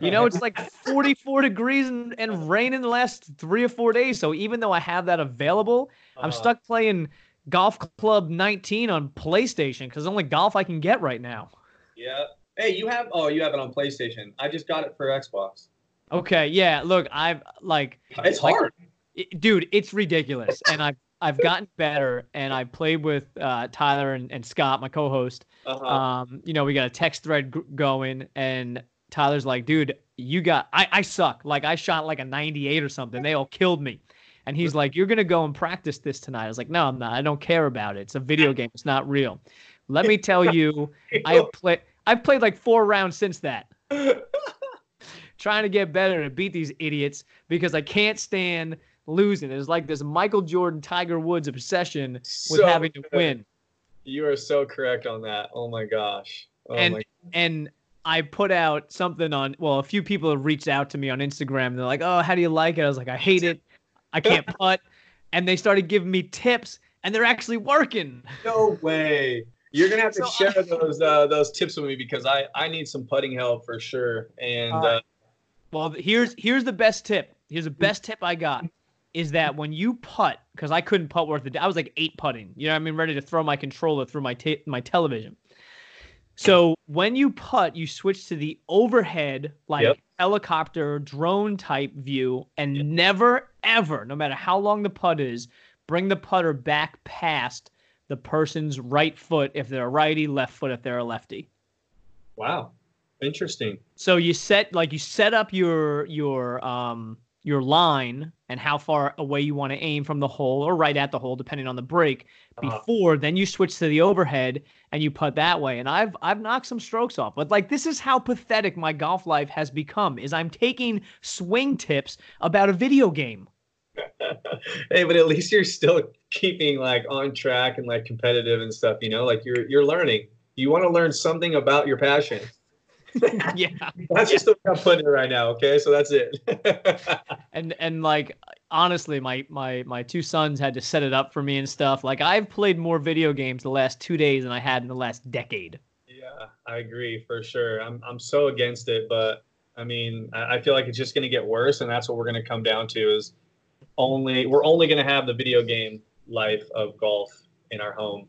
You know, it's like 44 degrees and, and rain in the last three or four days. So even though I have that available, I'm Uh-huh. stuck playing Golf Club 19 on PlayStation because only golf I can get right now. Yeah. Hey, you have oh, you have it on PlayStation. I just got it for Xbox. Okay, yeah. Look, I've like, It's Like- hard. It- dude, it's ridiculous, and I've I've gotten better, and I played with uh, Tyler and, and Scott, my co-host. Uh-huh. Um, you know, we got a text thread g- going, and Tyler's like, dude, you got, I, I suck. Like, I shot like a 98 or something. They all killed me. And he's like, you're going to go and practice this tonight. I was like, no, I'm not. I don't care about it. It's a video game. It's not real. Let me tell you, I have played, I've played like four rounds since that, trying to get better and beat these idiots because I can't stand losing. It's like this Michael Jordan, Tiger Woods obsession with So having to good. win. You are so correct on that. Oh my gosh. Oh And- my and I put out something on. Well, a few people have reached out to me on Instagram. And they're like, "Oh, how do you like it?" I was like, "I hate it. I can't putt." And they started giving me tips, and they're actually working. no way. You're gonna have to So- share those uh, those tips with me because I I need some putting help for sure. And All uh. Well, here's here's the best tip. Here's the best tip I got is that when you putt, because I couldn't putt worth it. I was like eight putting. You know, what I mean, ready to throw my controller through my ta- my television. So when you putt, you switch to the overhead, like Yep. helicopter drone type view, and Yep. never ever, no matter how long the putt is, bring the putter back past the person's right foot if they're a righty, left foot if they're a lefty. wow, interesting. So you set like you set up your your um your line and how far away you want to aim from the hole or right at the hole depending on the break Uh-huh. before then you switch to the overhead and you putt that way and I've I've knocked some strokes off but like this is how pathetic my golf life has become is I'm taking swing tips about a video game. hey, but at least you're still keeping like on track and like competitive and stuff. You know, like you're you're learning. You want to learn something about your passion. yeah. That's just the way I'm putting it right now. Okay, so that's it. and and like honestly my my my two sons had to set it up for me and stuff like i've played more video games the last two days than i had in the last decade yeah, I agree for sure. I'm I'm so against it, but I mean, I, I feel like it's just going to get worse, and that's what we're going to come down to is only we're only going to have the video game life of golf in our home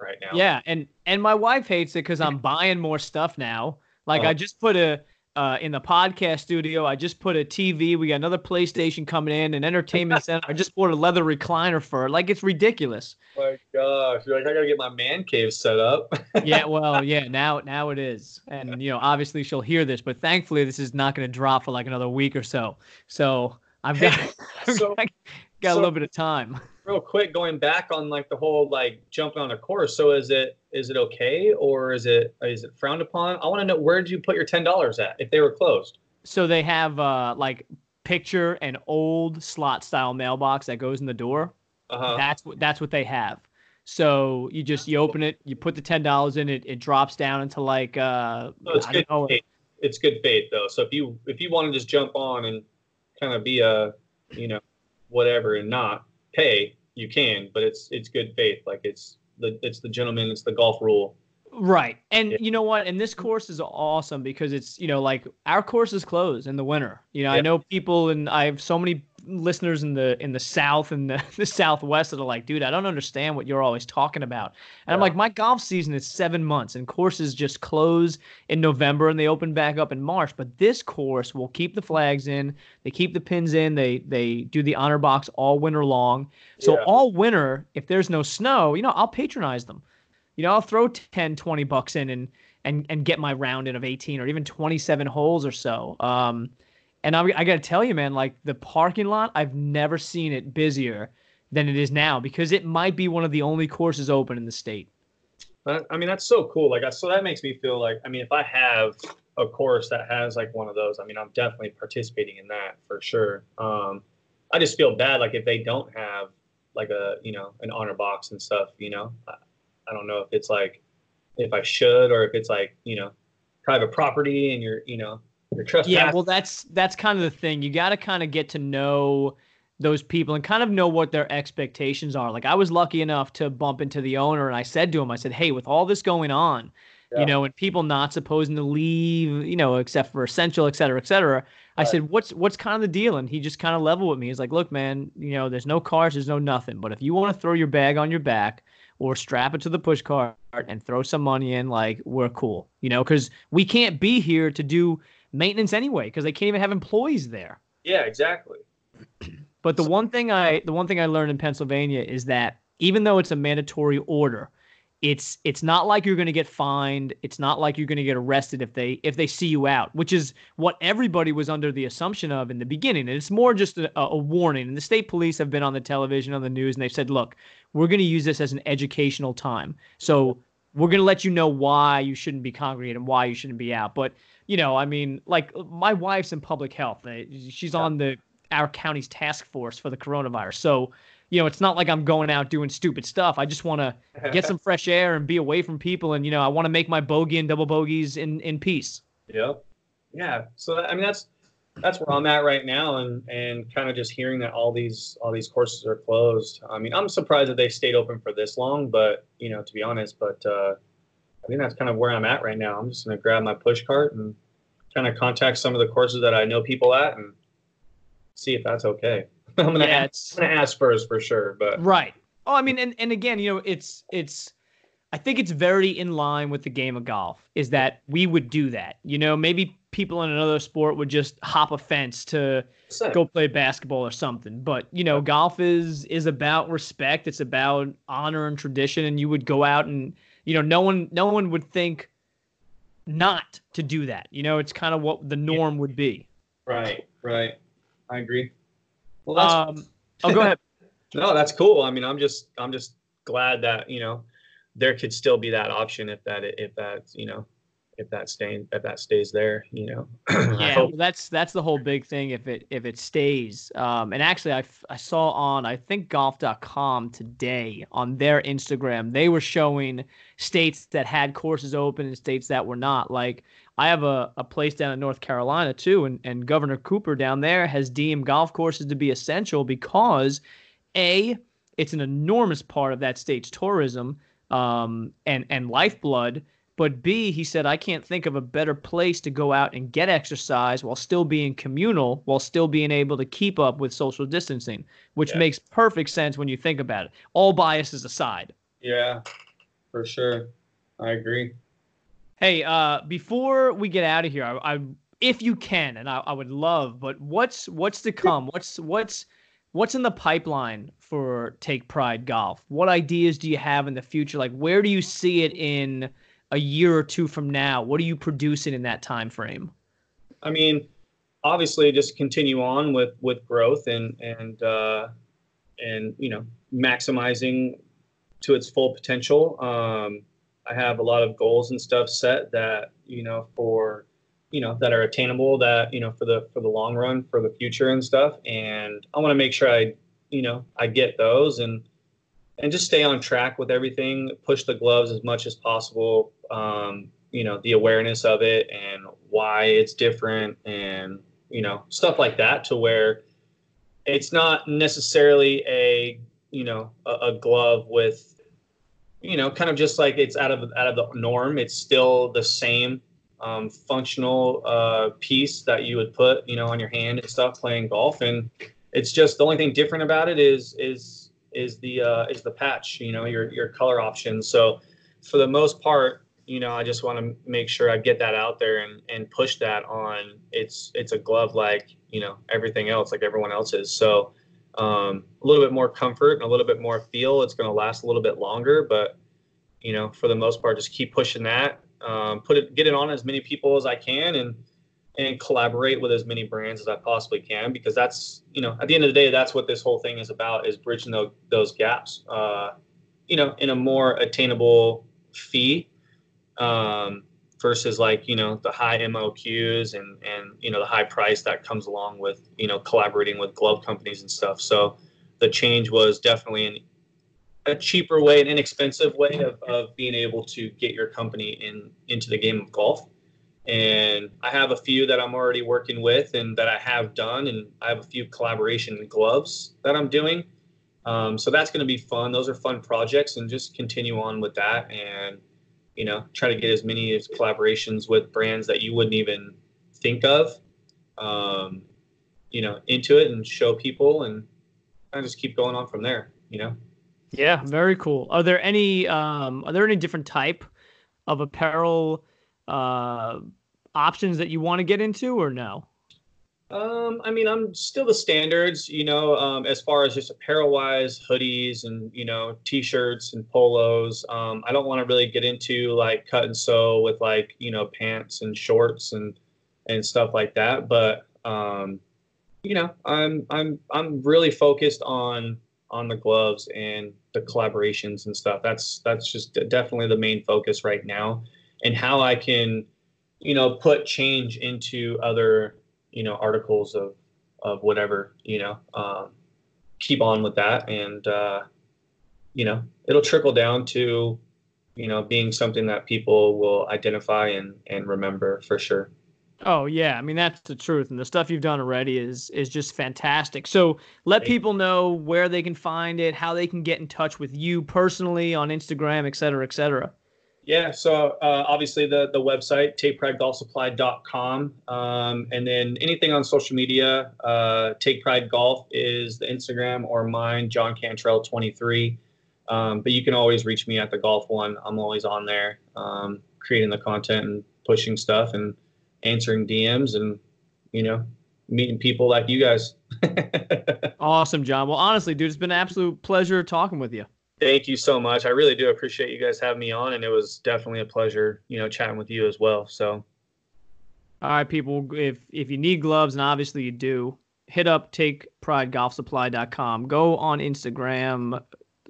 right now. yeah and and my wife hates it because i'm buying more stuff now like Uh-huh. i just put a uh, in the podcast studio i just put a tv we got another playstation coming in an entertainment center i just bought a leather recliner for it like it's ridiculous. My gosh, you're like I got to get my man cave set up. yeah well yeah now now it is. And you know obviously she'll hear this but thankfully this is not going to drop for like another week or so. So i've got I've so- got, got a so- little bit of time real quick going back on like the whole like jumping on a course so is it is it okay or is it is it frowned upon? I want to know where did you put your $10 at if they were closed? So they have uh like picture an old slot style mailbox that goes in the door. Uh-huh. That's what that's what they have. So you just you open it you put the ten dollars in it it drops down into like uh it's I good don't know, faith. it's good faith though. So if you if you want to just jump on and kind of be a you know whatever and not pay you can but it's it's good faith. Like it's the it's the gentleman it's the golf rule. Right. And Yeah. you know what? And this course is awesome because it's you know like our course is closed in the winter. You know i know people and i have so many listeners in the in the south and the, the southwest that are like dude i don't understand what you're always talking about. And i'm like my golf season is seven months and courses just close in november and they open back up in march but this course will keep the flags in they keep the pins in they they do the honor box all winter long. So Yeah. all winter if there's no snow you know i'll patronize them. You know i'll throw 10 20 bucks in and and and get my round in of 18 or even 27 holes or so. Um and I, I gotta tell you man like the parking lot i've never seen it busier than it is now because it might be one of the only courses open in the state I mean, that's so cool. Like, so that makes me feel like, I mean, if I have a course that has like one of those, I mean, I'm definitely participating in that for sure. Um, I just feel bad, like if they don't have like a, you know, an honor box and stuff, you know, I, I don't know if it's like, if I should, or if it's like, you know, private property and you're, you know. Yeah well that's that's kind of the thing you got to kind of get to know those people and kind of know what their expectations are like i was lucky enough to bump into the owner and i said to him i said hey with all this going on yeah. you know, and people not supposed to leave, you know, except for essential, et cetera, et cetera. I said, what's what's kind of the deal? And he just kind of leveled with me. He's like, look, man, you know, there's no cars, there's no nothing. But if you want to throw your bag on your back or strap it to the push cart and throw some money in, like, we're cool, you know, because we can't be here to do maintenance anyway because they can't even have employees there. Yeah, exactly. But the one thing I the one thing I learned in Pennsylvania is that even though it's a mandatory order, it's it's not like you're going to get fined it's not like you're going to get arrested if they if they see you out which is what everybody was under the assumption of in the beginning and it's more just a, a warning and the state police have been on the television on the news and they've said look we're going to use this as an educational time so we're going to let you know why you shouldn't be congregating why you shouldn't be out but you know i mean like my wife's in public health she's on the our county's task force for the coronavirus so you know, it's not like I'm going out doing stupid stuff. I just want to get some fresh air and be away from people. And, you know, I want to make my bogey and double bogeys in, in peace. Yep. Yeah. So, I mean, that's, that's where I'm at right now. And, and kind of just hearing that all these, all these courses are closed. I mean, I'm surprised that they stayed open for this long, but, you know, to be honest, but, uh, I think that's kind of where I'm at right now. I'm just going to grab my push cart and kind of contact some of the courses that I know people at and see if that's okay. I'm gonna, yeah, gonna ask Spurs for sure, but right. Oh, I mean, and and again, you know, it's it's. I think it's very in line with the game of golf. Is that we would do that? You know, maybe people in another sport would just hop a fence to Same. go play basketball or something. But you know, golf is is about respect. It's about honor and tradition, and you would go out and you know, no one no one would think not to do that. You know, it's kind of what the norm would be. Right. Right. I agree. Well, that's, um, oh, go ahead. no, that's cool. I mean, I'm just, I'm just glad that you know there could still be that option if that, if that, you know, if that stays, if that stays there, you know. yeah, well, that's that's the whole big thing. If it if it stays, um, and actually, I, I saw on I think golf.com today on their Instagram they were showing states that had courses open and states that were not. Like I have a, a place down in North Carolina too, and, and Governor Cooper down there has deemed golf courses to be essential because A, it's an enormous part of that state's tourism um, and, and lifeblood. But B, he said, I can't think of a better place to go out and get exercise while still being communal, while still being able to keep up with social distancing, which yeah. makes perfect sense when you think about it. All biases aside. Yeah, for sure. I agree. Hey, uh, before we get out of here, I, I if you can, and I, I, would love, but what's what's to come? What's what's what's in the pipeline for Take Pride Golf? What ideas do you have in the future? Like, where do you see it in a year or two from now? What are you producing in that time frame? I mean, obviously, just continue on with with growth and and uh, and you know maximizing to its full potential. Um, I have a lot of goals and stuff set that you know for you know that are attainable that you know for the for the long run for the future and stuff and I want to make sure I you know I get those and and just stay on track with everything push the gloves as much as possible um, you know the awareness of it and why it's different and you know stuff like that to where it's not necessarily a you know a, a glove with you know, kind of just like it's out of out of the norm. It's still the same um, functional uh, piece that you would put, you know, on your hand and stuff playing golf. And it's just the only thing different about it is is is the uh, is the patch, you know, your your color options. So for the most part, you know, I just want to make sure I get that out there and and push that on. It's it's a glove like you know everything else, like everyone else is. So um, a little bit more comfort and a little bit more feel. It's going to last a little bit longer, but you know, for the most part, just keep pushing that. Um, put it, get it on as many people as I can, and and collaborate with as many brands as I possibly can because that's you know at the end of the day that's what this whole thing is about is bridging those, those gaps uh, you know in a more attainable fee um, versus like you know the high MOQs and and you know the high price that comes along with you know collaborating with glove companies and stuff. So the change was definitely an a cheaper way, an inexpensive way of, of being able to get your company in into the game of golf. And I have a few that I'm already working with and that I have done, and I have a few collaboration gloves that I'm doing. Um, so that's going to be fun. Those are fun projects, and just continue on with that. And you know, try to get as many as collaborations with brands that you wouldn't even think of, um, you know, into it and show people and of just keep going on from there, you know? Yeah, very cool. Are there any um, are there any different type of apparel uh, options that you want to get into or no? Um, I mean, I'm still the standards, you know, um, as far as just apparel wise, hoodies and, you know, t shirts and polos. Um, I don't want to really get into like cut and sew with like, you know, pants and shorts and, and stuff like that. But, um, you know, I'm, I'm, I'm really focused on, on the gloves and the collaborations and stuff. That's, that's just definitely the main focus right now and how I can, you know, put change into other, you know articles of of whatever you know um, keep on with that. And uh, you know it'll trickle down to you know being something that people will identify and and remember for sure. Oh yeah. I mean that's the truth. And the stuff you've done already is is just fantastic. So let people know where they can find it how they can get in touch with you personally on instagram et cetera et cetera yeah, so uh, obviously the the website takeprideGolfSupply.com, um, and then anything on social media. Uh, Take Pride Golf is the Instagram or mine, John Cantrell 23. Um, but you can always reach me at the golf one. I'm always on there, um, creating the content and pushing stuff and answering DMs and you know meeting people like you guys. awesome, John. Well, honestly, dude, it's been an absolute pleasure talking with you. Thank you so much. I really do appreciate you guys having me on, and it was definitely a pleasure, you know, chatting with you as well. So, all right, people, if if you need gloves, and obviously you do, hit up takepridegolfsupply.com. Go on Instagram,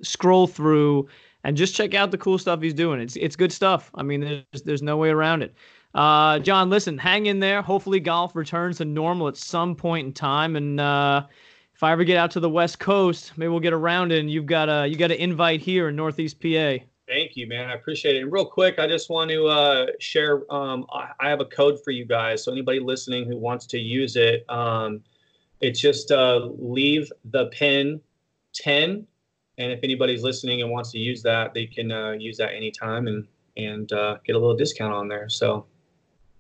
scroll through, and just check out the cool stuff he's doing. It's it's good stuff. I mean, there's there's no way around it. Uh, John, listen, hang in there. Hopefully, golf returns to normal at some point in time, and uh, if I ever get out to the West Coast, maybe we'll get around and you've got a you got an invite here in Northeast PA. Thank you, man. I appreciate it. And real quick, I just want to uh, share. Um, I, I, have a code for you guys. So anybody listening who wants to use it, um, it's just uh, leave the pin ten. And if anybody's listening and wants to use that, they can uh, use that anytime and and uh, get a little discount on there. So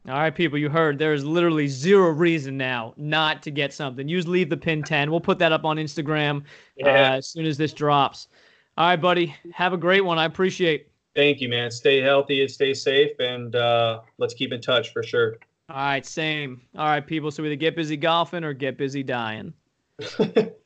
all right, people, you heard there's literally zero reason now not to get something. Use leave the pin 10. We'll put that up on Instagram yeah. uh, as soon as this drops. All right, buddy. Have a great one. I appreciate. Thank you, man. Stay healthy and stay safe, and uh, let's keep in touch for sure. All right, same. All right, people. So either get busy golfing or get busy dying.